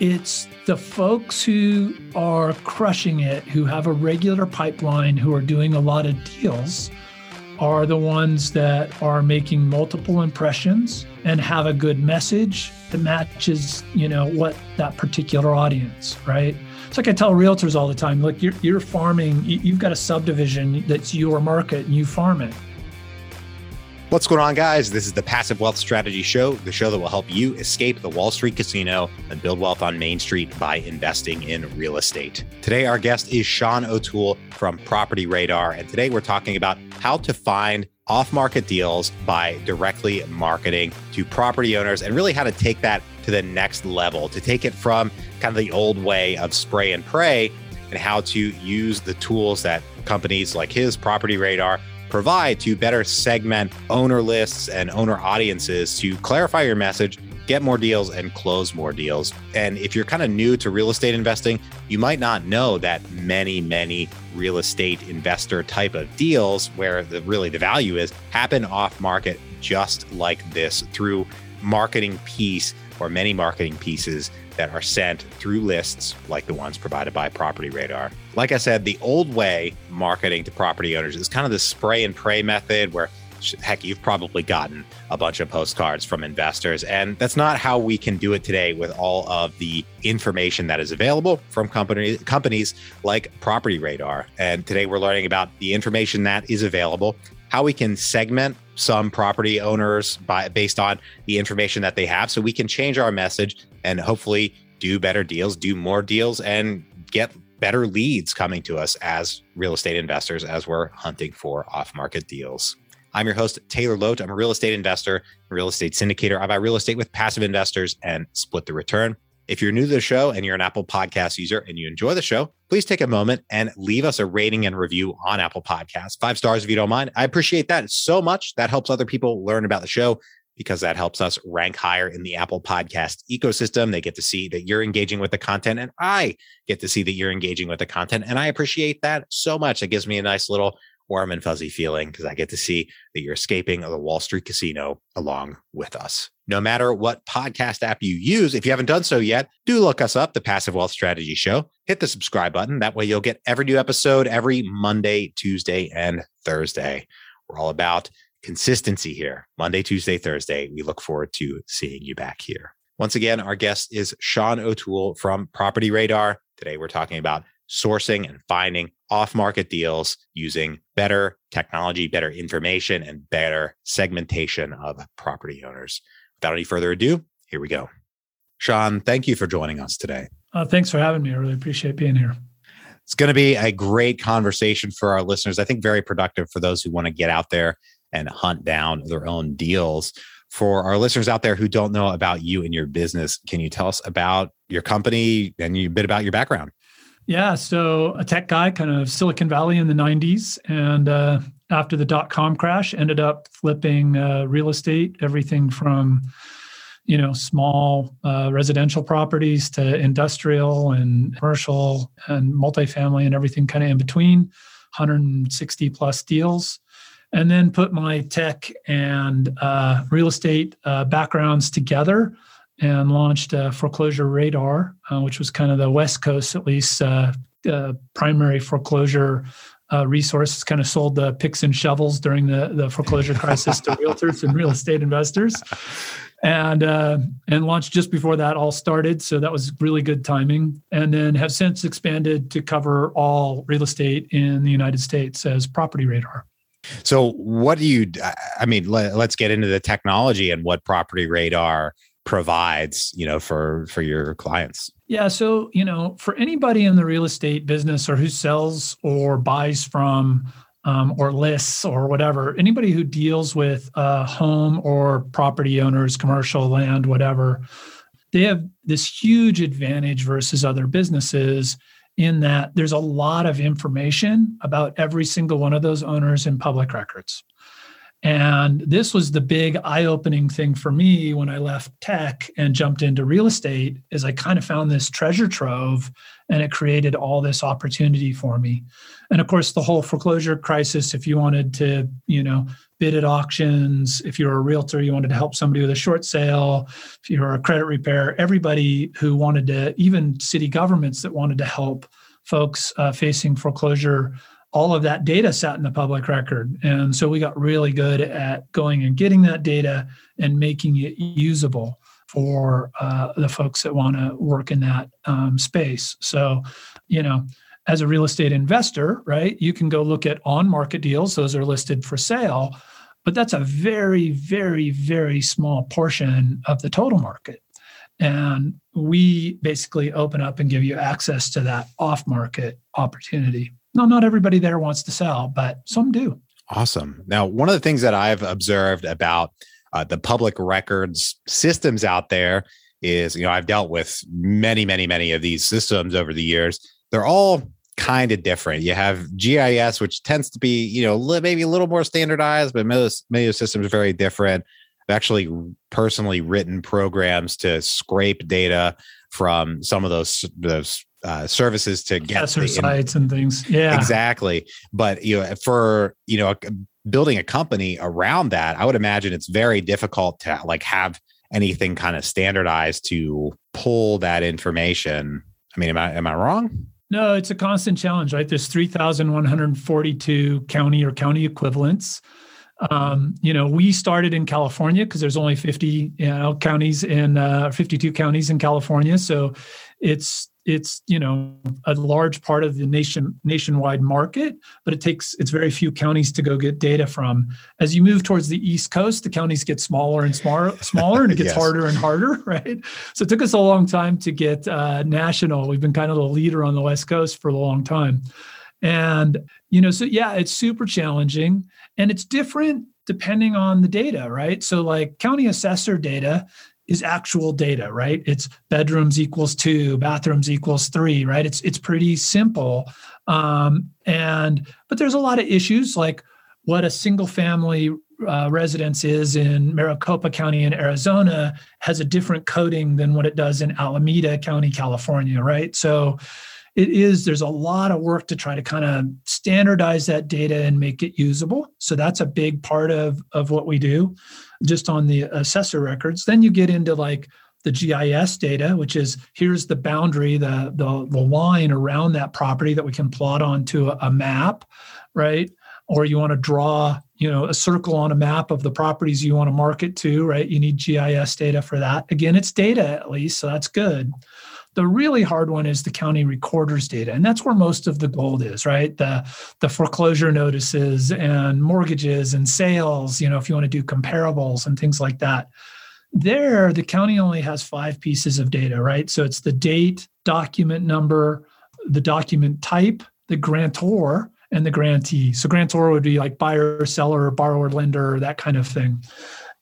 It's the folks who are crushing it, who have a regular pipeline, who are doing a lot of deals, are the ones that are making multiple impressions and have a good message that matches, you know, what that particular audience, right? It's like I tell realtors all the time, look, you're, you're farming, you've got a subdivision that's your market and you farm it. What's going on, guys? This is the Passive Wealth Strategy Show, the show that will help you escape the Wall Street casino and build wealth on Main Street by investing in real estate. Today, our guest is Sean O'Toole from Property Radar. And today, we're talking about how to find off market deals by directly marketing to property owners and really how to take that to the next level, to take it from kind of the old way of spray and pray and how to use the tools that companies like his Property Radar provide to better segment owner lists and owner audiences to clarify your message, get more deals, and close more deals. And if you're kind of new to real estate investing, you might not know that many, many real estate investor type of deals where the really the value is happen off market just like this through marketing piece or many marketing pieces that are sent through lists like the ones provided by Property Radar. Like I said, the old way marketing to property owners is kind of the spray and pray method where heck, you've probably gotten a bunch of postcards from investors. And that's not how we can do it today with all of the information that is available from company, companies like Property Radar. And today we're learning about the information that is available, how we can segment some property owners by based on the information that they have. So we can change our message and hopefully do better deals do more deals and get better leads coming to us as real estate investors as we're hunting for off market deals. I'm your host taylor loht i'm a real estate investor real estate syndicator. I buy real estate with passive investors and split the return if you're new to the show and you're an Apple Podcast user and you enjoy the show, please take a moment and leave us a rating and review on Apple Podcasts. Five stars if you don't mind. I appreciate that so much. That helps other people learn about the show because that helps us rank higher in the Apple Podcast ecosystem. They get to see that you're engaging with the content, and I get to see that you're engaging with the content. And I appreciate that so much. It gives me a nice little warm and fuzzy feeling because I get to see that you're escaping the Wall Street casino along with us. No matter what podcast app you use, if you haven't done so yet, do look us up, the Passive Wealth Strategy Show. Hit the subscribe button. That way you'll get every new episode every Monday, Tuesday, and Thursday. We're all about consistency here. Monday, Tuesday, Thursday. We look forward to seeing you back here. Once again, our guest is Sean O'Toole from Property Radar. Today, we're talking about sourcing and finding off market deals using better technology, better information, and better segmentation of property owners. Without any further ado, here we go. Sean, thank you for joining us today. Uh, thanks for having me. I really appreciate being here. It's going to be a great conversation for our listeners. I think very productive for those who want to get out there and hunt down their own deals. For our listeners out there who don't know about you and your business, can you tell us about your company and a bit about your background? Yeah, so a tech guy, kind of Silicon Valley in the 90s. And uh, after the dot com crash, ended up flipping uh, real estate, everything from you know small uh, residential properties to industrial and commercial and multifamily and everything kind of in between 160 plus deals. And then put my tech and uh, real estate uh, backgrounds together and launched foreclosure radar, uh, which was kind of the West Coast, at least, uh, uh, primary foreclosure uh, resource. Kind of sold the picks and shovels during the, the foreclosure crisis to realtors and real estate investors. And uh, and launched just before that all started, so that was really good timing. And then have since expanded to cover all real estate in the United States as Property Radar. So, what do you? I mean, let, us get into the technology and what Property Radar provides you know for for your clients? Yeah so you know for anybody in the real estate business or who sells or buys from um, or lists or whatever anybody who deals with uh, home or property owners commercial land whatever they have this huge advantage versus other businesses in that there's a lot of information about every single one of those owners in public records and this was the big eye-opening thing for me when I left tech and jumped into real estate is I kind of found this treasure trove and it created all this opportunity for me. And of course the whole foreclosure crisis if you wanted to, you know, bid at auctions. If you're a realtor, you wanted to help somebody with a short sale. If you're a credit repair, everybody who wanted to, even city governments that wanted to help folks uh, facing foreclosure, all of that data sat in the public record. And so we got really good at going and getting that data and making it usable for uh, the folks that want to work in that um, space. So, you know, as a real estate investor, right, you can go look at on market deals, those are listed for sale, but that's a very, very, very small portion of the total market. And we basically open up and give you access to that off market opportunity. No, not everybody there wants to sell, but some do. Awesome. Now, one of the things that I've observed about uh, the public records systems out there is, you know, I've dealt with many, many, many of these systems over the years. They're all kind of different. You have GIS, which tends to be, you know, maybe a little more standardized, but most many of the systems are very different. I've actually personally written programs to scrape data from some of those those uh, services to get the, sites and things. Yeah, exactly. But you know, for you know, building a company around that, I would imagine it's very difficult to like have anything kind of standardized to pull that information. I mean, am I am I wrong? No, it's a constant challenge, right? There's 3,142 county or county equivalents. Um, you know, we started in California because there's only 50 you know, counties in uh, 52 counties in California. So it's it's you know a large part of the nation nationwide market but it takes it's very few counties to go get data from. As you move towards the east coast the counties get smaller and smaller smaller and it gets yes. harder and harder right? So it took us a long time to get uh, national. We've been kind of the leader on the west coast for a long time. And you know so yeah it's super challenging and it's different depending on the data right? So like county assessor data is actual data, right? It's bedrooms equals two, bathrooms equals three, right? It's it's pretty simple. Um, and but there's a lot of issues like what a single family uh, residence is in Maricopa County in Arizona has a different coding than what it does in Alameda County, California, right? So it is there's a lot of work to try to kind of standardize that data and make it usable. So that's a big part of of what we do just on the assessor records. Then you get into like the GIS data, which is here's the boundary, the, the, the line around that property that we can plot onto a, a map, right? Or you want to draw, you know, a circle on a map of the properties you want to market to, right? You need GIS data for that. Again, it's data at least, so that's good. The really hard one is the county recorder's data, and that's where most of the gold is, right? The the foreclosure notices and mortgages and sales. You know, if you want to do comparables and things like that. There, the county only has five pieces of data, right? So it's the date, document number, the document type, the grantor, and the grantee. So grantor would be like buyer, seller, borrower, lender, that kind of thing.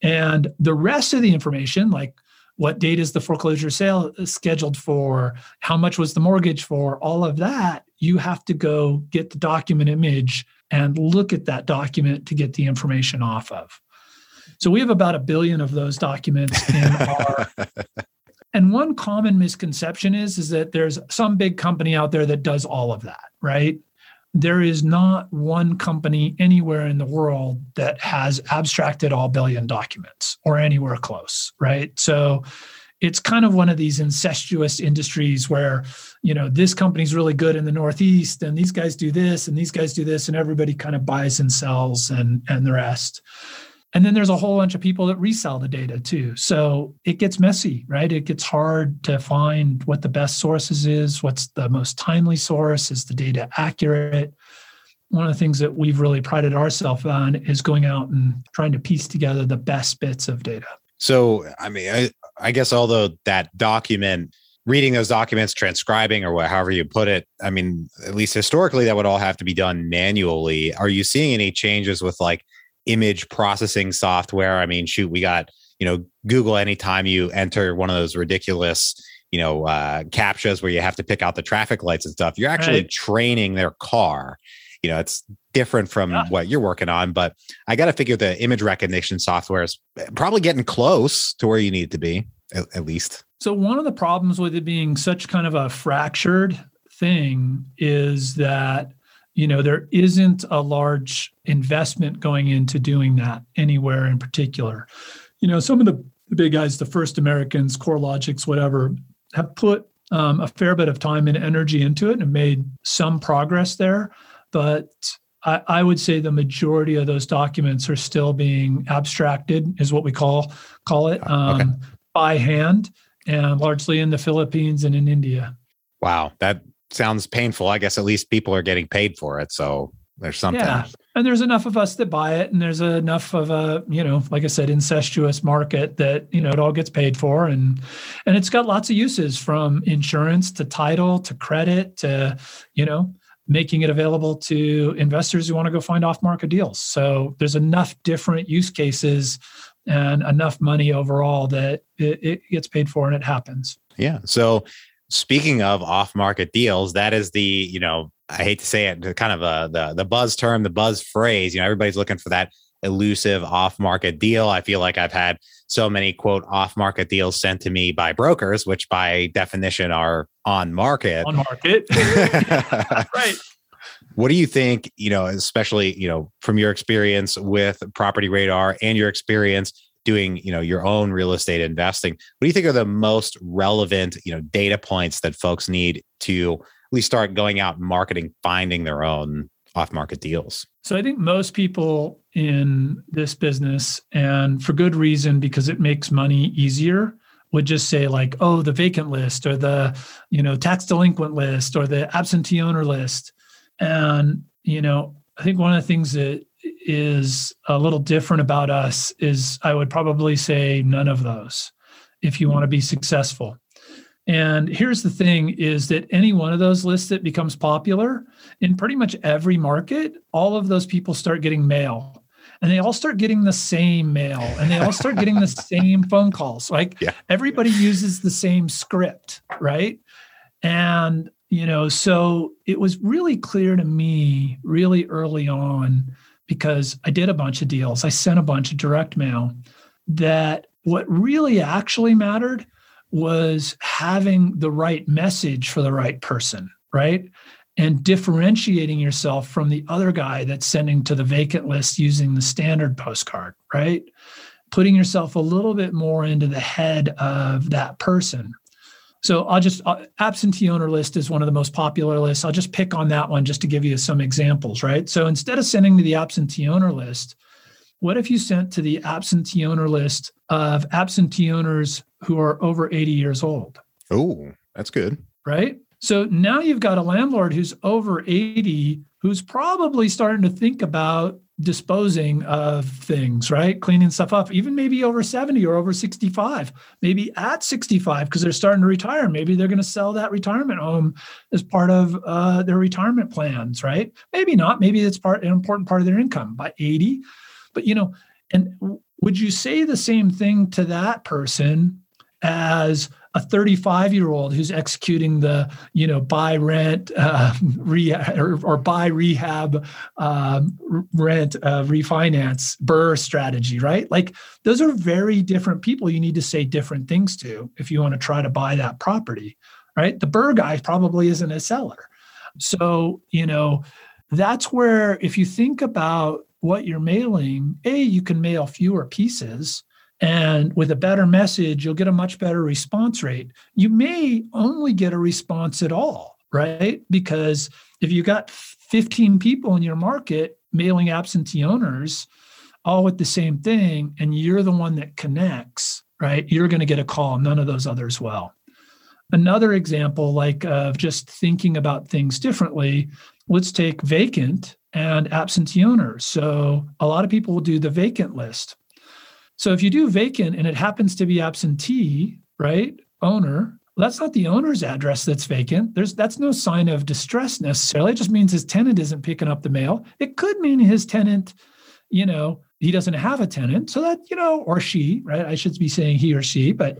And the rest of the information, like what date is the foreclosure sale scheduled for? How much was the mortgage for? All of that you have to go get the document image and look at that document to get the information off of. So we have about a billion of those documents in our and one common misconception is is that there's some big company out there that does all of that right there is not one company anywhere in the world that has abstracted all billion documents or anywhere close, right? So it's kind of one of these incestuous industries where, you know, this company's really good in the Northeast and these guys do this and these guys do this and everybody kind of buys and sells and and the rest. And then there's a whole bunch of people that resell the data too. So it gets messy, right? It gets hard to find what the best sources is, what's the most timely source, is the data accurate? One of the things that we've really prided ourselves on is going out and trying to piece together the best bits of data. So, I mean, I, I guess although that document, reading those documents, transcribing, or however you put it, I mean, at least historically, that would all have to be done manually. Are you seeing any changes with like image processing software. I mean, shoot, we got, you know, Google anytime you enter one of those ridiculous, you know, uh, captchas where you have to pick out the traffic lights and stuff. You're actually right. training their car. You know, it's different from yeah. what you're working on, but I got to figure the image recognition software is probably getting close to where you need to be, at, at least. So, one of the problems with it being such kind of a fractured thing is that you know there isn't a large investment going into doing that anywhere in particular you know some of the big guys the first americans CoreLogics whatever have put um, a fair bit of time and energy into it and made some progress there but I, I, would say the majority of those documents are still being abstracted is what we call call it um, okay. by hand and largely in the philippines and in india wow that sounds painful. I guess at least people are getting paid for it. So there's something. Yeah. And there's enough of us that buy it. And there's enough of a, you know, like I said, incestuous market that, you know, it all gets paid for. And and it's got lots of uses from insurance to title to credit to, you know, making it available to investors who want to go find off market deals. So there's enough different use cases and enough money overall that it, it gets paid for and it happens. Yeah. So speaking of off-market deals, that is the you know I hate to say it, kind of a the the buzz term, the buzz phrase. You know, everybody's looking for that elusive off-market deal. I feel like I've had so many quote off-market deals sent to me by brokers, which by definition are on market. On market, right. What do you think? You know, especially you know from your experience with Property Radar and your experience doing you know your own real estate investing what do you think are the most relevant you know data points that folks need to at least start going out marketing finding their own off market deals? So i think most people in this business and for good reason because it makes money easier would just say like oh the vacant list or the you know tax delinquent list or the absentee owner list. And you know i think one of the things that is a little different about us is I would probably say none of those if you want to be successful. And here's the thing is that any one of those lists that becomes popular in pretty much every market, all of those people start getting mail and they all start getting the same mail and they all start getting the same phone calls. Like yeah. everybody uses the same script, right? And, you know, so it was really clear to me really early on because I did a bunch of deals. I sent a bunch of direct mail that what really actually mattered was having the right message for the right person, right? And differentiating yourself from the other guy that's sending to the vacant list using the standard postcard, right? Putting yourself a little bit more into the head of that person. So I'll just uh, absentee owner list is one of the most popular lists. I'll just pick on that one just to give you some examples, right? So instead of sending to the absentee owner list, what if you sent to the absentee owner list of absentee owners who are over 80 years old? Oh, that's good. Right? So now you've got a landlord who's over 80 who's probably starting to think about disposing of things, right? Cleaning stuff up, even maybe over 70 or over 65, maybe at 65 because they're starting to retire. Maybe they're going to sell that retirement home as part of uh, their retirement plans, right? Maybe not. Maybe it's part an important part of their income by 80. But you know, and would you say the same thing to that person as a 35 year old who's executing the you know buy rent uh, rehab or, or, buy rehab um, rent uh, refinance burr strategy right? Like those are very different people you need to say different things to if you want to try to buy that property right? The burr guy probably isn't a seller. So you know that's where if you think about what you're mailing a you can mail fewer pieces and with a better message, you'll get a much better response rate. You may only get a response at all, right? Because if you got 15 people in your market mailing absentee owners all with the same thing, and you're the one that connects, right? You're going to get a call, none of those others will. Another example, like of just thinking about things differently, let's take vacant and absentee owners. So a lot of people will do the vacant list so if you do vacant and it happens to be absentee, right, owner, that's not the owner's address that's vacant. There's that's no sign of distress necessarily. It just means his tenant isn't picking up the mail. It could mean his tenant, you know, he doesn't have a tenant. So that, you know, or she, right? I should be saying he or she, but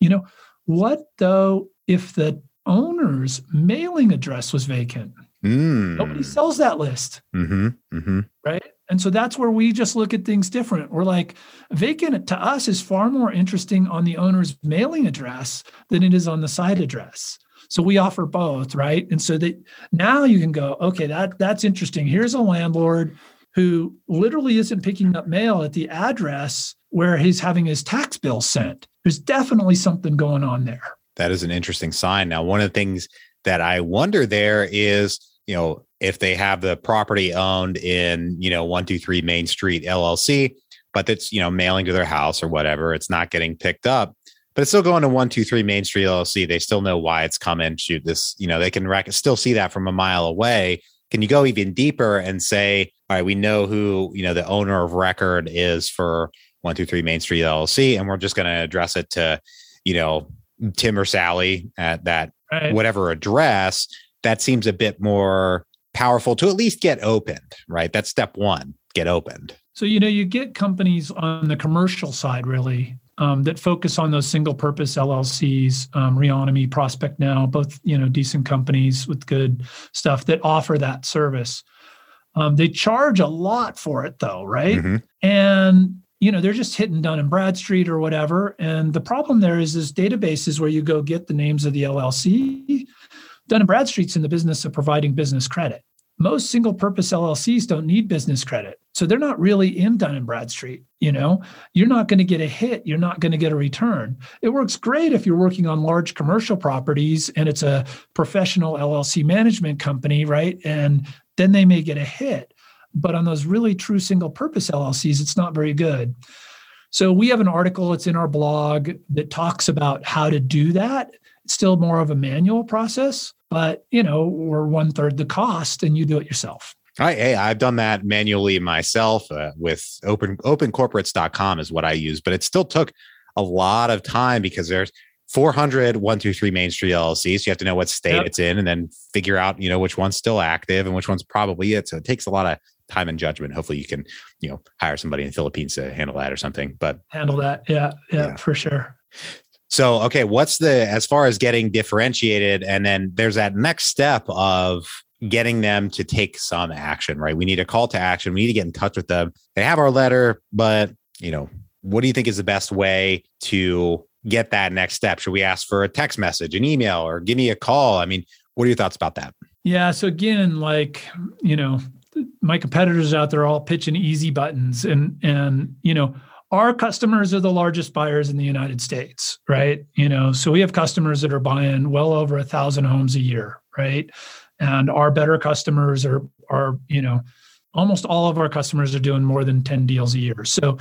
you know, what though if the owner's mailing address was vacant? Mm. Nobody sells that list. Mm-hmm. Mm-hmm. Right. And so that's where we just look at things different. We're like, vacant to us is far more interesting on the owner's mailing address than it is on the site address. So we offer both, right? And so that now you can go, okay, that that's interesting. Here's a landlord who literally isn't picking up mail at the address where he's having his tax bill sent. There's definitely something going on there. That is an interesting sign. Now, one of the things that I wonder there is, you know, if they have the property owned in, you know, 123 Main Street LLC, but that's, you know, mailing to their house or whatever, it's not getting picked up but it's still going to 123 Main Street LLC. They still know why it's coming. Shoot, this, you know, they can rec- still see that from a mile away. Can you go even deeper and say, all right, we know who, you know, the owner of record is for 123 Main Street LLC, and we're just going to address it to, you know, Tim or Sally at that right. whatever address. That seems a bit more powerful to at least get opened, right? That's step one, get opened. So, you know, you get companies on the commercial side really um, that focus on those single purpose LLCs, um, Reonomy, Prospect Now, both you know decent companies with good stuff that offer that service. Um, they charge a lot for it though, right? Mm-hmm. And you know they're just hitting Dun and Bradstreet or whatever. And the problem there is this databases where you go get the names of the LLC. Dun Bradstreet's in the business of providing business credit most single purpose LLCs don't need business credit. So they're not really in Dun Bradstreet. You know, you're not going to get a hit. You're not going to get a return. It works great if you're working on large commercial properties and it's a professional LLC management company, right? And then they may get a hit. But on those really true single purpose LLCs, it's not very good. So we have an article, it's in our blog that talks about how to do that. Still more of a manual process but you know we're one third the cost and you do it yourself I, hey, I've done that manually myself uh, with open opencorporates.com is what I use, but it still took a lot of time because there's 400 123 Main Street LLCs. So you have to know what state yep. it's in and then figure out, you know, which one's still active and which one's probably it. So it takes a lot of time and judgment. Hopefully you can, you know, hire somebody in the Philippines to handle that or something, but handle that. Yeah. Yeah, yeah. for sure. So, okay, what's the as far as getting differentiated, and then there's that next step of getting them to take some action, right? We need a call to action. We need to get in touch with them. They have our letter, but you know, what do you think is the best way to get that next step? Should we ask for a text message, an email, or give me a call? I mean, what are your thoughts about that? Yeah. So again, like you know, my competitors out there all pitching easy buttons, and and you know, our customers are the largest buyers in the United States, right? You know, so we have customers that are buying well over a thousand homes a year, right? And our better customers are are you know, almost all of our customers are doing more than ten deals a year. So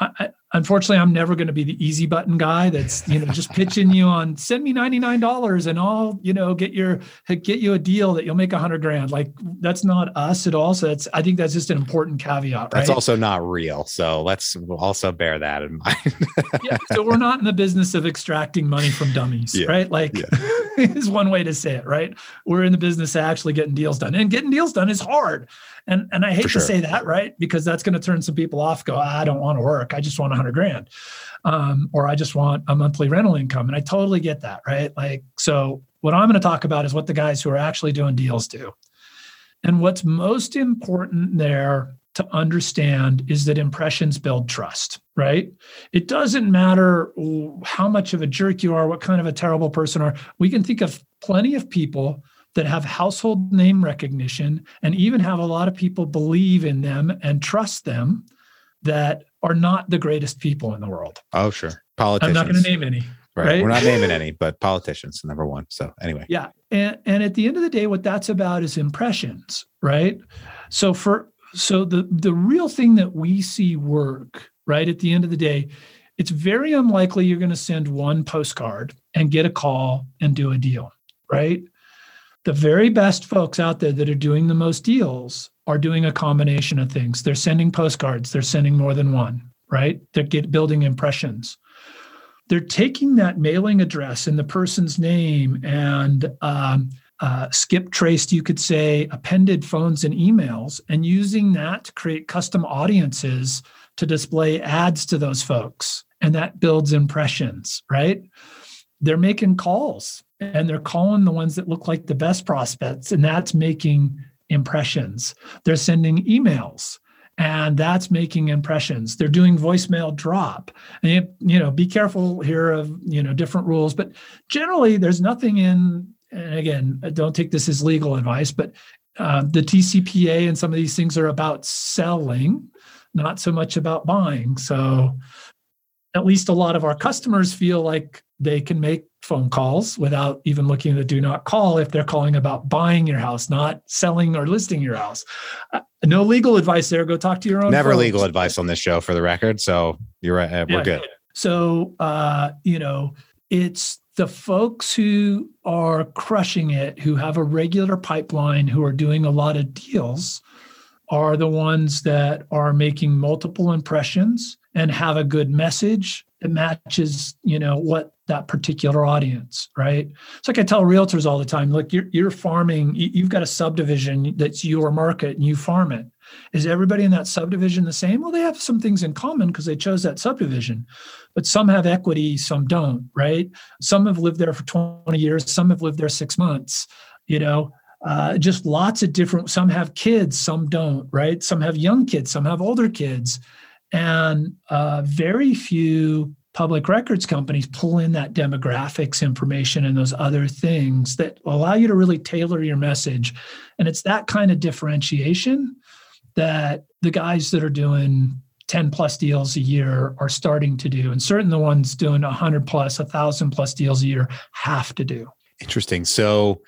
I, unfortunately, I'm never going to be the easy button guy that's you know just pitching you on send me ninety nine dollars and I'll you know get your get you a deal that you'll make a hundred grand. Like that's not us at all. So that's I think that's just an important caveat. Right? That's also not real. So let's also bear that in mind. yeah. So we're not in the business of extracting money from dummies, yeah. right? Like yeah. is one way to say it, right? We're in the business of actually getting deals done, and getting deals done is hard. And and I hate to say that, right? Because that's going to turn some people off. Go, I don't want to work. I just want a hundred grand, um, or I just want a monthly rental income. And I totally get that, right? Like, so what I'm going to talk about is what the guys who are actually doing deals do. And what's most important there to understand is that impressions build trust, right? It doesn't matter how much of a jerk you are, what kind of a terrible person are. We can think of plenty of people that have household name recognition and even have a lot of people believe in them and trust them that are not the greatest people in the world. Oh, sure. Politicians. I'm not going to name any. Right. right. We're not naming any, but politicians, number one. So, anyway. Yeah. And, and at the end of the day, what that's about is impressions, right? So, for, so the, the real thing that we see work, right, at the end of the day, it's very unlikely you're going to send one postcard and get a call and do a deal, right? The very best folks out there that are doing the most deals are doing a combination of things. They're sending postcards, they're sending more than one, right? They're get, building impressions. They're taking that mailing address and the person's name and um, uh, skip traced, you could say, appended phones and emails, and using that to create custom audiences to display ads to those folks. And that builds impressions, right? They're making calls and they're calling the ones that look like the best prospects and that's making impressions. They're sending emails and that's making impressions. They're doing voicemail drop. And you, you know be careful here of you know different rules but generally there's nothing in and again don't take this as legal advice but uh, the tcpa and some of these things are about selling not so much about buying. So at least a lot of our customers feel like they can make phone calls without even looking at the do not call if they're calling about buying your house, not selling or listing your house. Uh, no legal advice there. Go talk to your own. Never legal advice on this show for the record. So you're right. Uh, we're yeah. good. So, uh, you know, it's the folks who are crushing it, who have a regular pipeline, who are doing a lot of deals, are the ones that are making multiple impressions and have a good message that matches, you know, what that particular audience, right? It's like I tell realtors all the time, look, you're, you're farming, you've got a subdivision that's your market and you farm it. Is everybody in that subdivision the same? Well, they have some things in common because they chose that subdivision, but some have equity, some don't, right? Some have lived there for 20 years, some have lived there six months, you know, uh, just lots of different, some have kids, some don't, right? Some have young kids, some have older kids. And uh, very few public records companies pull in that demographics information and those other things that allow you to really tailor your message. And it's that kind of differentiation that the guys that are doing 10 plus deals a year are starting to do. And certainly the ones doing 100 plus, 1,000 plus deals a year have to do. Interesting. So,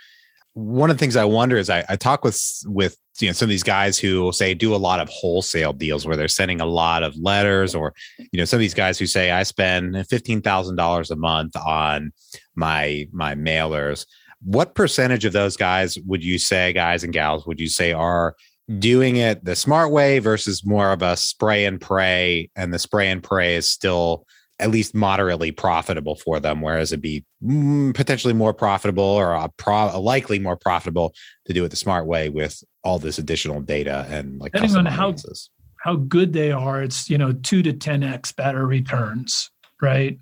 one of the things I wonder is I, I talk with with you know some of these guys who say do a lot of wholesale deals where they're sending a lot of letters or you know some of these guys who say I spend fifteen thousand dollars a month on my my mailers. What percentage of those guys would you say, guys and gals, would you say are doing it the smart way versus more of a spray and pray, and the spray and pray is still at least moderately profitable for them, whereas it'd be mm, potentially more profitable or a, pro, a likely more profitable to do it the smart way with all this additional data and like depending on how how good they are, it's you know two to ten x better returns, right?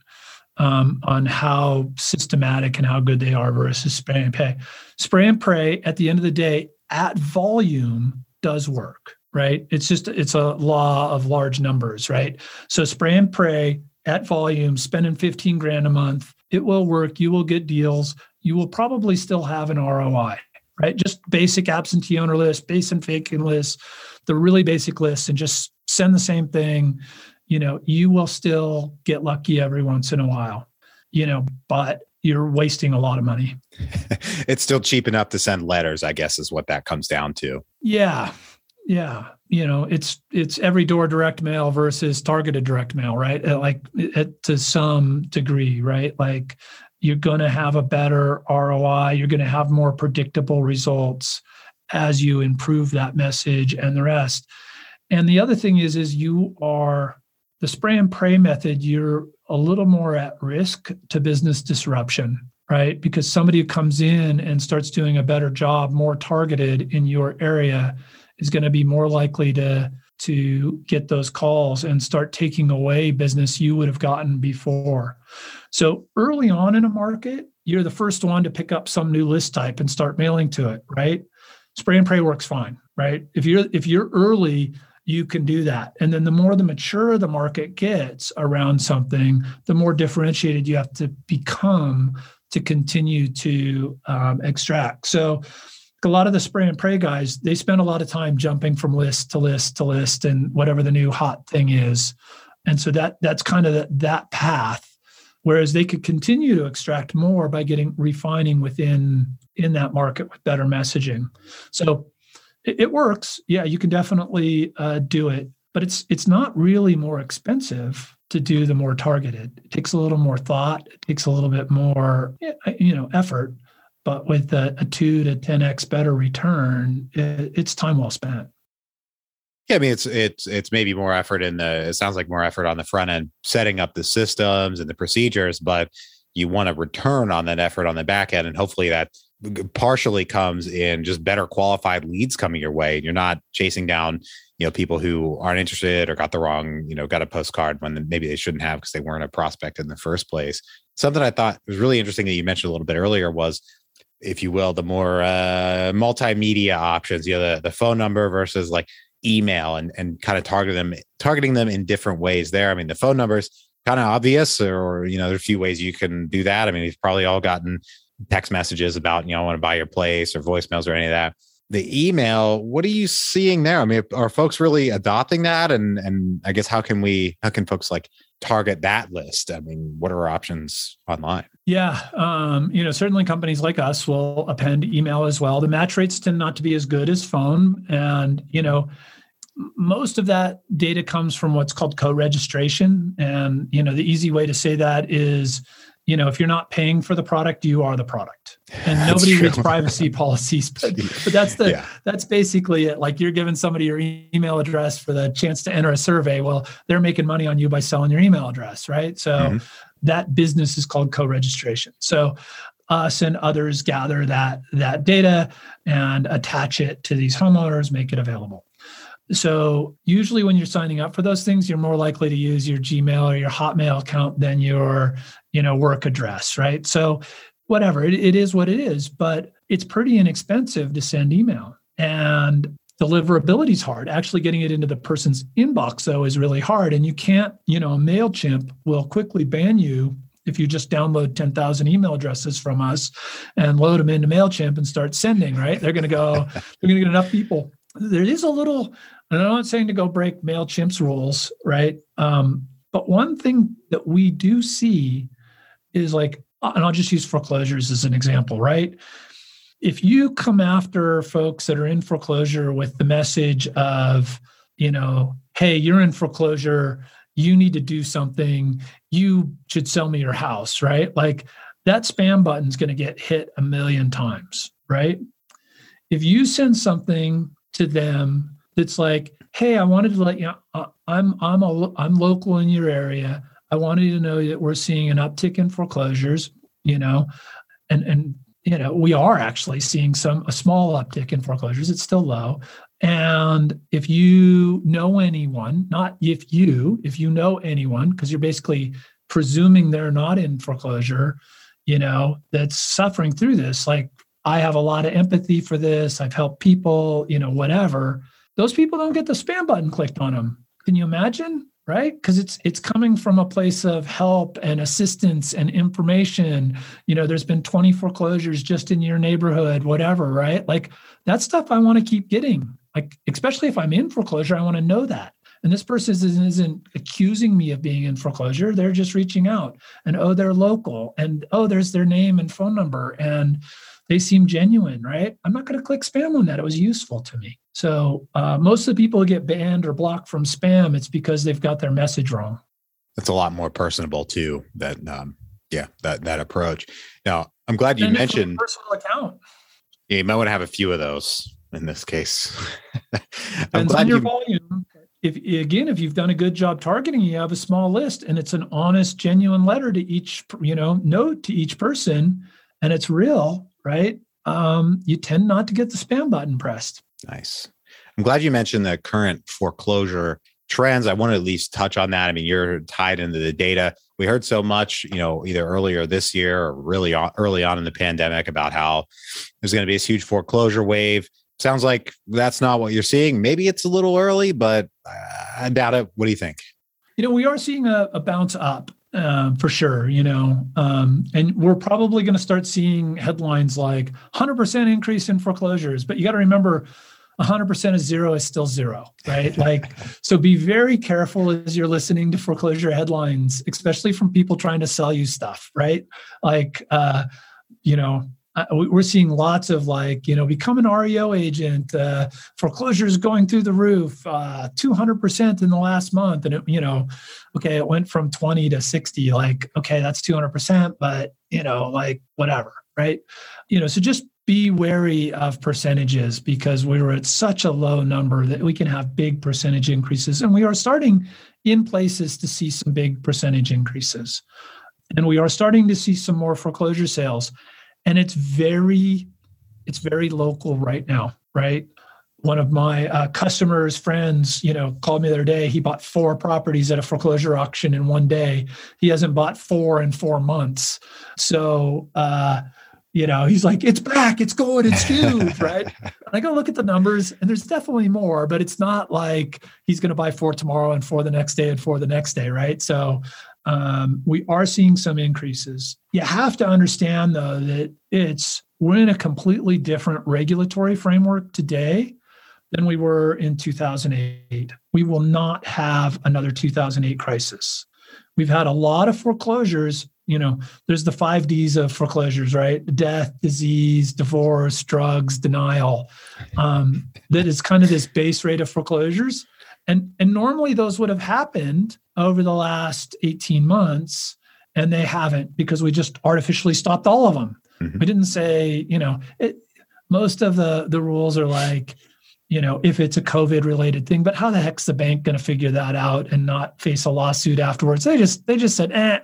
Um, on how systematic and how good they are versus spray and pray. Spray and pray at the end of the day at volume does work, right? It's just it's a law of large numbers, right? So spray and pray at volume, spending 15 grand a month, it will work. You will get deals. You will probably still have an ROI, right? Just basic absentee owner list, base and vacant list, the really basic list, and just send the same thing. You know, you will still get lucky every once in a while, you know, but you're wasting a lot of money. it's still cheap enough to send letters, I guess, is what that comes down to. Yeah. Yeah you know it's it's every door direct mail versus targeted direct mail right? Like to some degree right? Like you're going to have a better roi you're going to have more predictable results as you improve that message and the rest. And the other thing is is you are the spray and pray method you're a little more at risk to business disruption right? Because somebody who comes in and starts doing a better job more targeted in your area is going to be more likely to to get those calls and start taking away business you would have gotten before. So early on in a market, you're the first one to pick up some new list type and start mailing to it, right? Spray and pray works fine, right? If you're if you're early, you can do that. And then the more the mature the market gets around something, the more differentiated you have to become to continue to um, extract. So a lot of the spray and pray guys, they spend a lot of time jumping from list to list to list and whatever the new hot thing is. And so that that's kind of the, that path. Whereas they could continue to extract more by getting refining within in that market with better messaging. So it, it works. Yeah, you can definitely uh, do it, but it's it's not really more expensive to do the more targeted. It takes a little more thought. It takes a little bit more you know effort but with a, a two to 10x better return, it, it's time well spent. Yeah, I mean it's it's it's maybe more effort in the it sounds like more effort on the front end setting up the systems and the procedures, but you want a return on that effort on the back end and hopefully that partially comes in just better qualified leads coming your way. You're not chasing down, you know, people who aren't interested or got the wrong, you know, got a postcard when maybe they shouldn't have because they weren't a prospect in the first place. Something I thought was really interesting that you mentioned a little bit earlier was if you will, the more uh, multimedia options, you know, the, the phone number versus like email and, and kind of target them targeting them in different ways there. I mean the phone numbers kind of obvious or you know there's a few ways you can do that. I mean we've probably all gotten text messages about you know i want to buy your place or voicemails or any of that. The email what are you seeing there? I mean are folks really adopting that? And and i guess how can we how can folks like target that list? I mean what are our options online? Yeah um, you know certainly companies like us will append email as well. The match rates tend not to be as good as phone and you know most of that data comes from what's called co-registration and you know the easy way to say that is you know if you're not paying for the product you are the product and nobody reads privacy policies but, but that's the yeah. that's basically it like you're giving somebody your email address for the chance to enter a survey well they're making money on you by selling your email address right so mm-hmm. that business is called co-registration so us and others gather that that data and attach it to these homeowners make it available so usually when you're signing up for those things, you're more likely to use your Gmail or your Hotmail account than your, you know, work address, right? So whatever, it, it is what it is, but it's pretty inexpensive to send email. And deliverability is hard. Actually getting it into the person's inbox though is really hard. And you can't, you know, MailChimp will quickly ban you if you just download 10,000 email addresses from us and load them into MailChimp and start sending, right? They're going to go, they're going to get enough people. There is a little and I'm not saying to go break MailChimp's rules, right? Um, but one thing that we do see is like, and I'll just use foreclosures as an example, right? If you come after folks that are in foreclosure with the message of, you know, hey, you're in foreclosure, you need to do something, you should sell me your house, right? Like that spam button's going to get hit a million times, right? If you send something to them that's like, hey, I wanted to let you know, uh, I'm I'm a, I'm local in your area. I wanted you to know that we're seeing an uptick in foreclosures, you know, and and you know, we are actually seeing some a small uptick in foreclosures. It's still low. And if you know anyone, not if you, if you know anyone, because you're basically presuming they're not in foreclosure, you know, that's suffering through this, like I have a lot of empathy for this. I've helped people, you know, whatever those people don't get the spam button clicked on them. Can you imagine? Right? Because it's it's coming from a place of help and assistance and information. You know, there's been 20 foreclosures just in your neighborhood, whatever, right? Like that stuff I want to keep getting. Like, especially if I'm in foreclosure, I want to know that. And this person isn't, isn't accusing me of being in foreclosure. They're just reaching out and oh, they're local and oh, there's their name and phone number. And they seem genuine, right? I'm not going to click spam on that. It was useful to me. So uh, most of the people who get banned or blocked from spam, it's because they've got their message wrong. That's a lot more personable too. That um, yeah, that that approach. Now I'm glad you and mentioned personal account. Yeah, you might want to have a few of those in this case. I'm glad on your you... volume. If again, if you've done a good job targeting, you have a small list, and it's an honest, genuine letter to each, you know, note to each person, and it's real right? Um, you tend not to get the spam button pressed. Nice. I'm glad you mentioned the current foreclosure trends. I want to at least touch on that. I mean, you're tied into the data. We heard so much, you know, either earlier this year or really early on in the pandemic about how there's going to be this huge foreclosure wave. Sounds like that's not what you're seeing. Maybe it's a little early, but I doubt it. What do you think? You know, we are seeing a, a bounce up uh, for sure, you know, um, and we're probably going to start seeing headlines like 100% increase in foreclosures. But you got to remember, 100% of zero is still zero, right? like, so be very careful as you're listening to foreclosure headlines, especially from people trying to sell you stuff, right? Like, uh, you know, uh, we're seeing lots of like you know become an REO agent, uh, foreclosures going through the roof, uh, two hundred percent in the last month, and it, you know, okay, it went from twenty to sixty. Like okay, that's two hundred percent, but you know, like whatever, right? You know, so just be wary of percentages because we were at such a low number that we can have big percentage increases, and we are starting in places to see some big percentage increases, and we are starting to see some more foreclosure sales. And it's very it's very local right now right? One of my uh, customers friends you know called me the other day. He bought four properties at a foreclosure auction in one day. He hasn't bought four in four months. So uh, you know, he's like, it's back, it's going, it's huge, right? And I go look at the numbers, and there's definitely more, but it's not like he's going to buy four tomorrow and four the next day and four the next day, right? So um, we are seeing some increases. You have to understand though that it's we're in a completely different regulatory framework today than we were in 2008. We will not have another 2008 crisis. We've had a lot of foreclosures. You know, there's the five D's of foreclosures, right? Death, disease, divorce, drugs, denial. Um, that is kind of this base rate of foreclosures. And, and normally those would have happened over the last 18 months, and they haven't because we just artificially stopped all of them. Mm-hmm. We didn't say, you know, it, most of the the rules are like, you know, if it's a COVID related thing, but how the heck's the bank going to figure that out and not face a lawsuit afterwards? They just they just said, eh,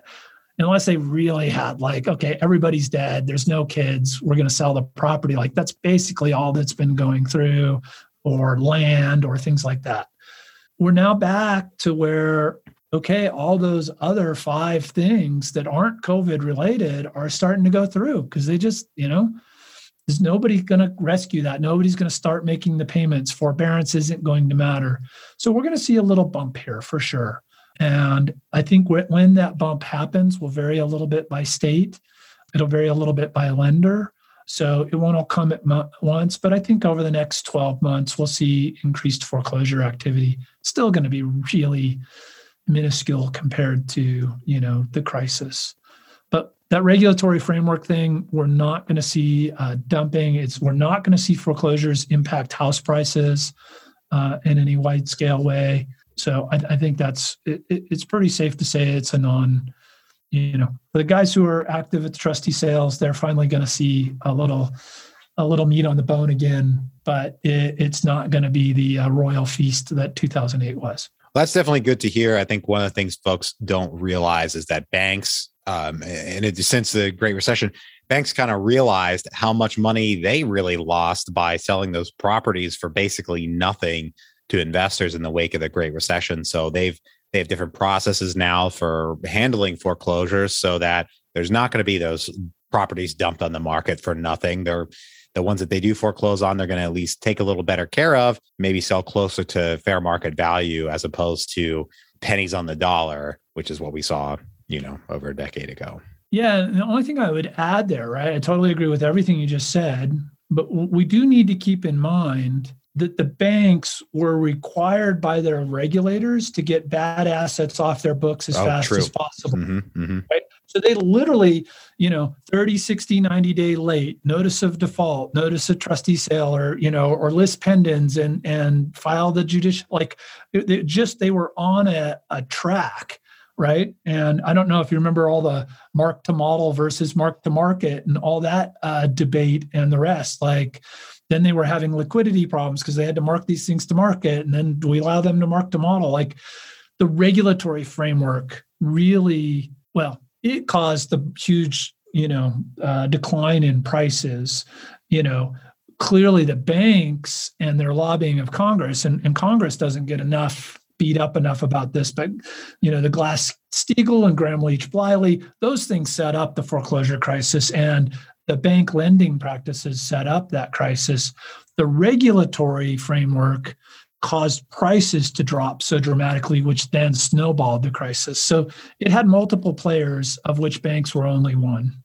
unless they really had like, okay, everybody's dead, there's no kids, we're going to sell the property. Like that's basically all that's been going through, or land or things like that. We're now back to where okay, all those other five things that aren't COVID related are starting to go through because they just, you know, there's nobody going to rescue that. Nobody's going to start making the payments. Forbearance isn't going to matter. So we're going to see a little bump here for sure. And I think when that bump happens, will vary a little bit by state. It'll vary a little bit by lender. So it won't all come at once, but I think over the next 12 months, we'll see increased foreclosure activity. Still going to be really minuscule compared to you know the crisis but that regulatory framework thing we're not going to see uh, dumping it's we're not going to see foreclosures impact house prices uh, in any wide scale way so i, I think that's it, it's pretty safe to say it's a non you know the guys who are active at the trustee sales they're finally going to see a little a little meat on the bone again but it, it's not going to be the uh, royal feast that 2008 was that's definitely good to hear. I think one of the things folks don't realize is that banks, um, and since the Great Recession, banks kind of realized how much money they really lost by selling those properties for basically nothing to investors in the wake of the Great Recession. So they've they have different processes now for handling foreclosures, so that there's not going to be those properties dumped on the market for nothing. They're the ones that they do foreclose on, they're going to at least take a little better care of, maybe sell closer to fair market value as opposed to pennies on the dollar, which is what we saw, you know, over a decade ago. Yeah. The only thing I would add there, right? I totally agree with everything you just said, but we do need to keep in mind that the banks were required by their regulators to get bad assets off their books as oh, fast true. as possible. Mm-hmm, mm-hmm. Right? So they literally, you know, 30, 60, 90 day late, notice of default, notice of trustee sale or, you know, or lis pendens and and file the judicial like it, just they were on a, a track right? And I don't know if you remember all the mark to model versus mark to market and all that uh, debate and the rest. Like, then they were having liquidity problems because they had to mark these things to market. And then do we allow them to mark to model? Like the regulatory framework really, well, it caused the huge, you know, uh, decline in prices. You know, clearly the banks and their lobbying of Congress, and, and Congress doesn't get enough beat up enough about this, but you know, the Glass Steagall and Gramm Leach Bliley, those things set up the foreclosure crisis. And the bank lending practices set up that crisis. The regulatory framework caused prices to drop so dramatically, which then snowballed the crisis. So it had multiple players, of which banks were only one.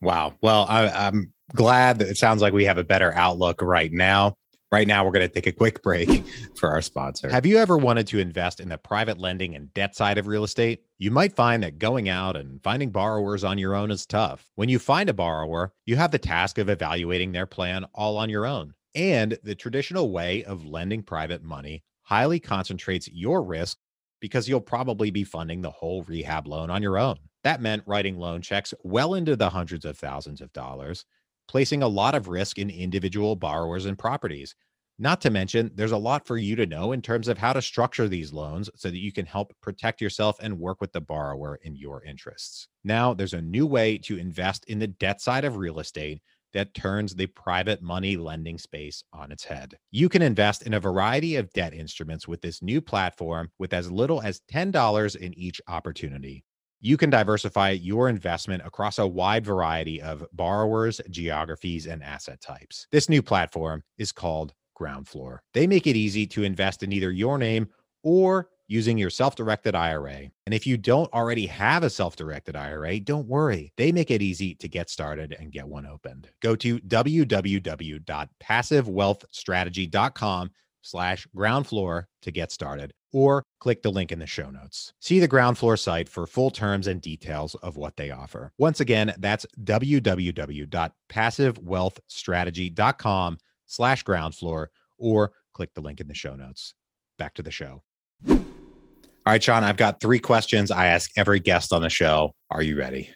Wow. Well, I, am glad that it sounds like we have a better outlook right now. Right now, we're going to take a quick break for our sponsor. Have you ever wanted to invest in the private lending and debt side of real estate? You might find that going out and finding borrowers on your own is tough. When you find a borrower, you have the task of evaluating their plan all on your own. And the traditional way of lending private money highly concentrates your risk because you'll probably be funding the whole rehab loan on your own. That meant writing loan checks well into the hundreds of thousands of dollars placing a lot of risk in individual borrowers and properties. Not to mention, there's a lot for you to know in terms of how to structure these loans so that you can help protect yourself and work with the borrower in your interests. Now, there's a new way to invest in the debt side of real estate that turns the private money lending space on its head. You can invest in a variety of debt instruments with this new platform with as little as $10 in each opportunity. You can diversify your investment across a wide variety of borrowers, geographies, and asset types. This new platform is called Ground Floor. They make it easy to invest in either your name or using your self directed IRA. And if you don't already have a self directed IRA, don't worry. They make it easy to get started and get one opened. Go to www.passivewealthstrategy.com slash ground floor to get started or click the link in the show notes. See the ground floor site for full terms and details of what they offer. Once again, that's www.passivewealthstrategy.com slash ground floor or click the link in the show notes. Back to the show. All right, Sean, I've got three questions I ask every guest on the show. Are you ready?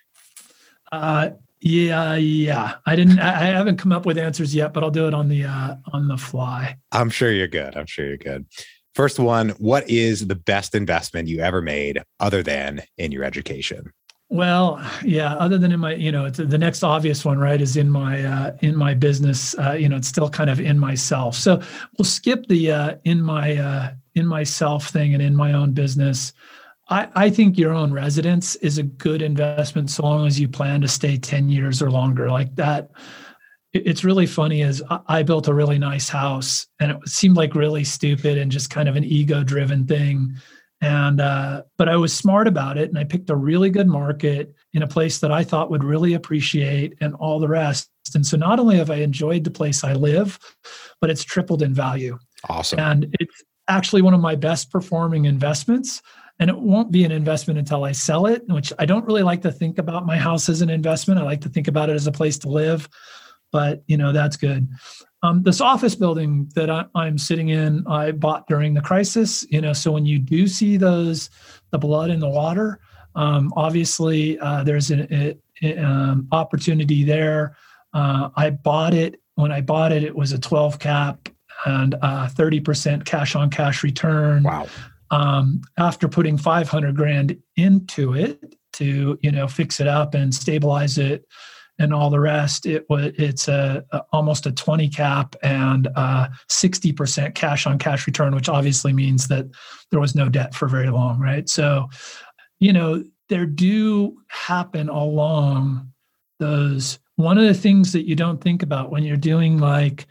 Uh, yeah, yeah. I didn't. I haven't come up with answers yet, but I'll do it on the uh, on the fly. I'm sure you're good. I'm sure you're good. First one: What is the best investment you ever made, other than in your education? Well, yeah. Other than in my, you know, the next obvious one, right, is in my uh, in my business. Uh, you know, it's still kind of in myself. So we'll skip the uh, in my uh, in myself thing and in my own business. I, I think your own residence is a good investment so long as you plan to stay 10 years or longer. Like that, it's really funny is I built a really nice house and it seemed like really stupid and just kind of an ego driven thing. And, uh, but I was smart about it and I picked a really good market in a place that I thought would really appreciate and all the rest. And so not only have I enjoyed the place I live, but it's tripled in value. Awesome. And it's actually one of my best performing investments and it won't be an investment until I sell it, which I don't really like to think about my house as an investment. I like to think about it as a place to live, but you know that's good. Um, this office building that I, am sitting in, I bought during the crisis. You know, so when you do see those, the blood in the water, um, obviously uh, there's an um, opportunity there. Uh, I bought it when I bought it. It was a 12 cap and uh, 30% cash on cash return. Wow um, after putting 500 grand into it to you know fix it up and stabilize it and all the rest it was it's a, a, almost a 20 cap and uh, a 60% cash on cash return which obviously means that there was no debt for very long right? So you know there do happen along those one of the things that you don't think about when you're doing like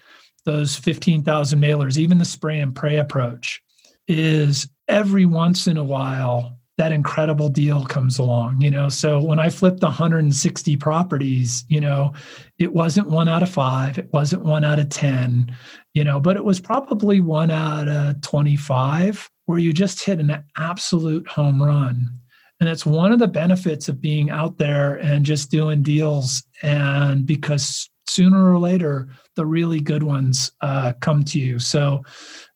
those 15,000 mailers even the spray and pray approach is every once in a while that incredible deal comes along you know? So when i flipped 160 properties you know it wasn't one out of five it wasn't one out of 10 you know but it was probably one out of 25 where you just hit an absolute home run. And it's one of the benefits of being out there and just doing deals. And because sooner or later the really good ones uh, come to you. So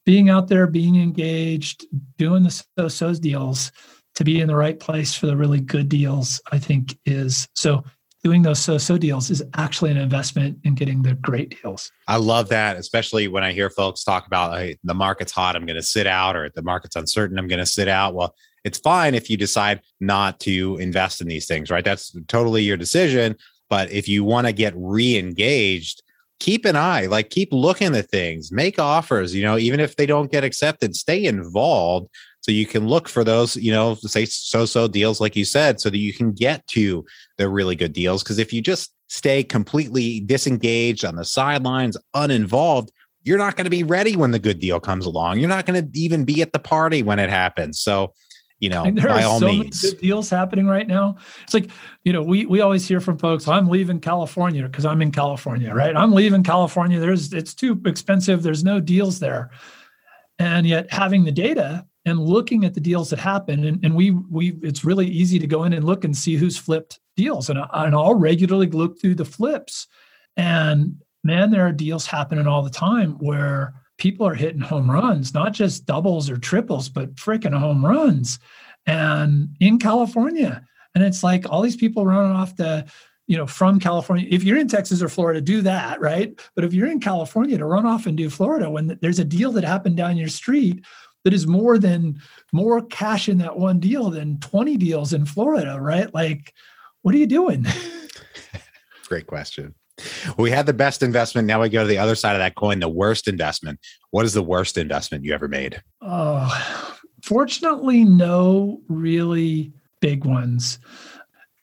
being out there, being engaged, doing the so so's deals to be in the right place for the really good deals, I think is so doing those so so deals is actually an investment in getting the great deals. I love that, especially when I hear folks talk about hey, the market's hot, I'm going to sit out, or the market's uncertain, I'm going to sit out. Well, it's fine if you decide not to invest in these things, right? That's totally your decision. But if you want to get re engaged, keep an eye, like keep looking at things, make offers, you know, even if they don't get accepted, stay involved so you can look for those, you know, say so so deals, like you said, so that you can get to the really good deals. Because if you just stay completely disengaged on the sidelines, uninvolved, you're not going to be ready when the good deal comes along. You're not going to even be at the party when it happens. So, you know, there by are all so means. Many good deals happening right now. It's like, you know, we we always hear from folks, I'm leaving California because I'm in California, right? I'm leaving California. There's it's too expensive. There's no deals there. And yet having the data and looking at the deals that happen, and, and we we it's really easy to go in and look and see who's flipped deals. And, and I'll regularly look through the flips. And man, there are deals happening all the time where people are hitting home runs, not just doubles or triples, but freaking home runs. And in California. And it's like all these people running off the, you know, from California. If you're in Texas or Florida, do that, right? But if you're in California to run off and do Florida when there's a deal that happened down your street that is more than more cash in that one deal than 20 deals in Florida, right? Like, what are you doing? Great question. We had the best investment. Now we go to the other side of that coin, the worst investment. What is the worst investment you ever made? Oh, fortunately, no really big ones.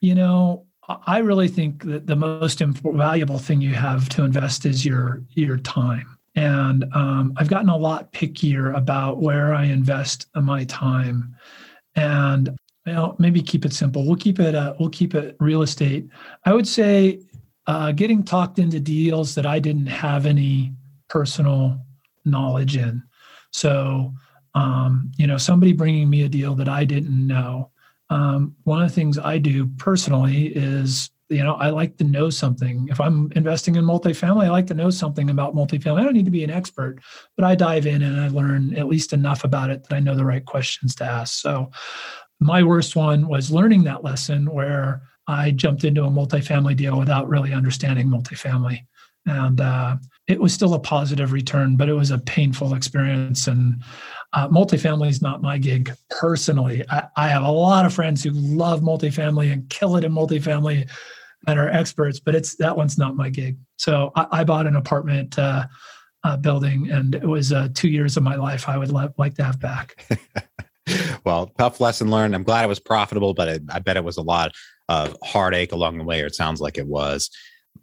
You know, I really think that the most valuable thing you have to invest is your your time. And um, I've gotten a lot pickier about where I invest my time. And you maybe keep it simple. We'll keep it. Uh, we'll keep it real estate. I would say uh, getting talked into deals that I didn't have any personal knowledge in. So, um, you know, somebody bringing me a deal that I didn't know. Um, one of the things I do personally is you know, I like to know something. If I'm investing in multifamily, I like to know something about multifamily. I don't need to be an expert, but I dive in and I learn at least enough about it that I know the right questions to ask. So, my worst one was learning that lesson where I jumped into a multifamily deal without really understanding multifamily. And uh, it was still a positive return, but it was a painful experience. And uh, multifamily is not my gig personally. I, I, have a lot of friends who love multifamily and kill it in multifamily and are experts, but it's that one's not my gig. So I, I bought an apartment uh, uh, building, and it was uh, two years of my life I would le- like to have back. well, tough lesson learned. I'm glad it was profitable, but it, I bet it was a lot of heartache along the way, or it sounds like it was.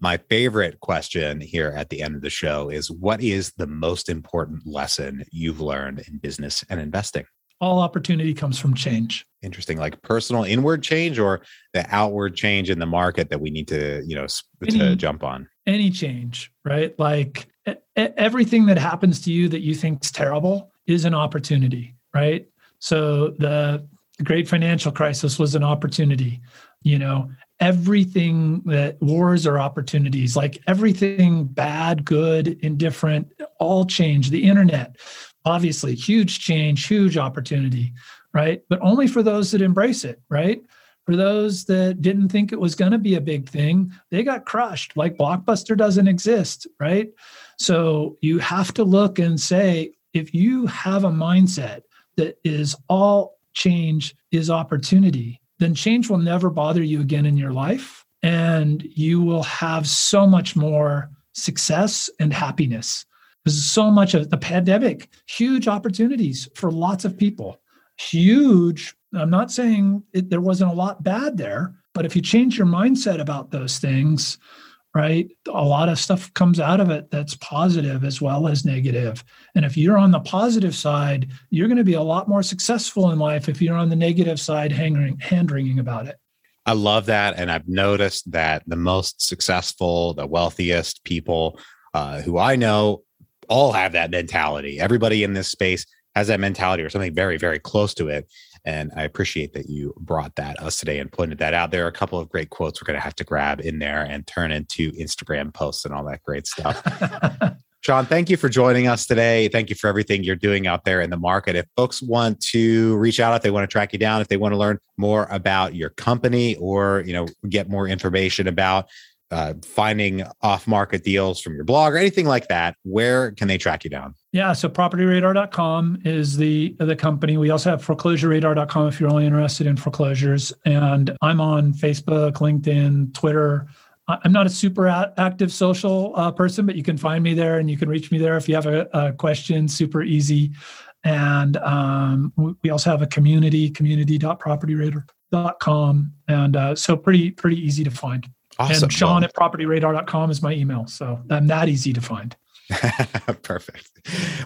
My favorite question here at the end of the show is What is the most important lesson you've learned in business and investing? All opportunity comes from change. Interesting, like personal inward change or the outward change in the market that we need to, you know, any, to jump on. Any change, right? Like everything that happens to you that you think is terrible is an opportunity, right? So the great financial crisis was an opportunity. You know, everything that wars are opportunities, like everything bad, good, indifferent, all change. The internet, obviously, huge change, huge opportunity, right? But only for those that embrace it, right? For those that didn't think it was going to be a big thing, they got crushed. Like Blockbuster doesn't exist, right? So you have to look and say, if you have a mindset that is all change is opportunity, then change will never bother you again in your life. And you will have so much more success and happiness. Because so much of the pandemic, huge opportunities for lots of people. Huge. I'm not saying it, there wasn't a lot bad there, but if you change your mindset about those things, right? A lot of stuff comes out of it that's positive as well as negative. And if you're on the positive side, you're going to be a lot more successful in life if you're on the negative side, hand wringing about it. I love that. And I've noticed that the most successful, the wealthiest people uh, who I know all have that mentality. Everybody in this space has that mentality or something very, very close to it. And I appreciate that you brought that us today and pointed that out. There are a couple of great quotes we're going to have to grab in there and turn into Instagram posts and all that great stuff. Sean, thank you for joining us today. Thank you for everything you're doing out there in the market. If folks want to reach out, if they want to track you down, if they want to learn more about your company or, you know, get more information about uh, finding off market deals from your blog or anything like that, where can they track you down? Yeah, so propertyradar.com is the the company. We also have foreclosureradar.com if you're only interested in foreclosures. And I'm on Facebook, LinkedIn, Twitter. I'm not a super active social uh, person, but you can find me there and you can reach me there if you have a, a question. Super easy. And um, we also have a community, community.propertyradar.com. And uh, so pretty, pretty easy to find. Awesome. And Sean well, at propertyradar.com is my email. So I'm that easy to find. Perfect.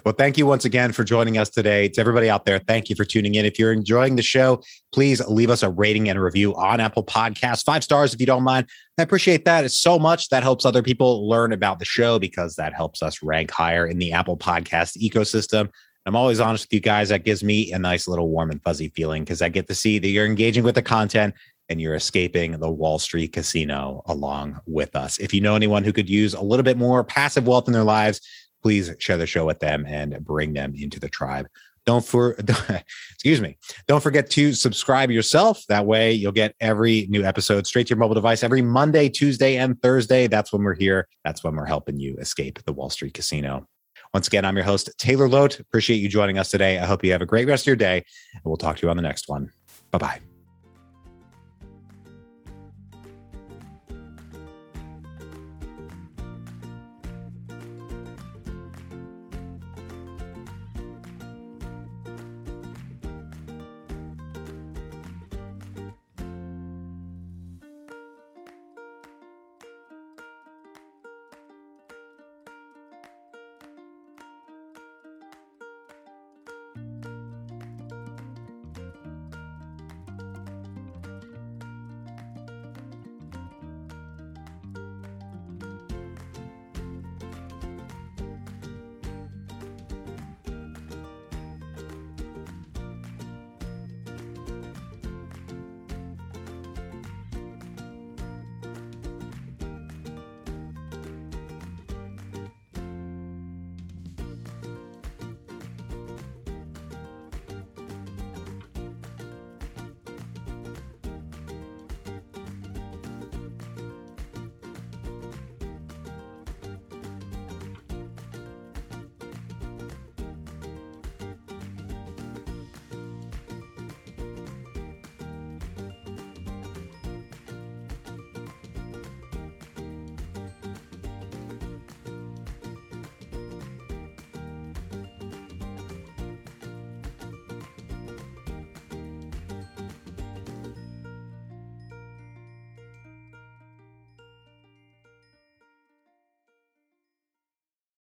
Well, thank you once again for joining us today. To everybody out there, thank you for tuning in. If you're enjoying the show, please leave us a rating and a review on Apple Podcasts. Five stars if you don't mind. I appreciate that. It's so much. That helps other people learn about the show because that helps us rank higher in the Apple Podcast ecosystem. I'm always honest with you guys. That gives me a nice little warm and fuzzy feeling because I get to see that you're engaging with the content and you're escaping the Wall Street casino along with us. If you know anyone who could use a little bit more passive wealth in their lives, please share the show with them and bring them into the tribe. Don't for excuse me. Don't forget to subscribe yourself. That way you'll get every new episode straight to your mobile device every Monday, Tuesday, and Thursday. That's when we're here. That's when we're helping you escape the Wall Street casino. Once again, I'm your host, Taylor Loht. Appreciate you joining us today. I hope you have a great rest of your day, and we'll talk to you on the next one. Bye bye.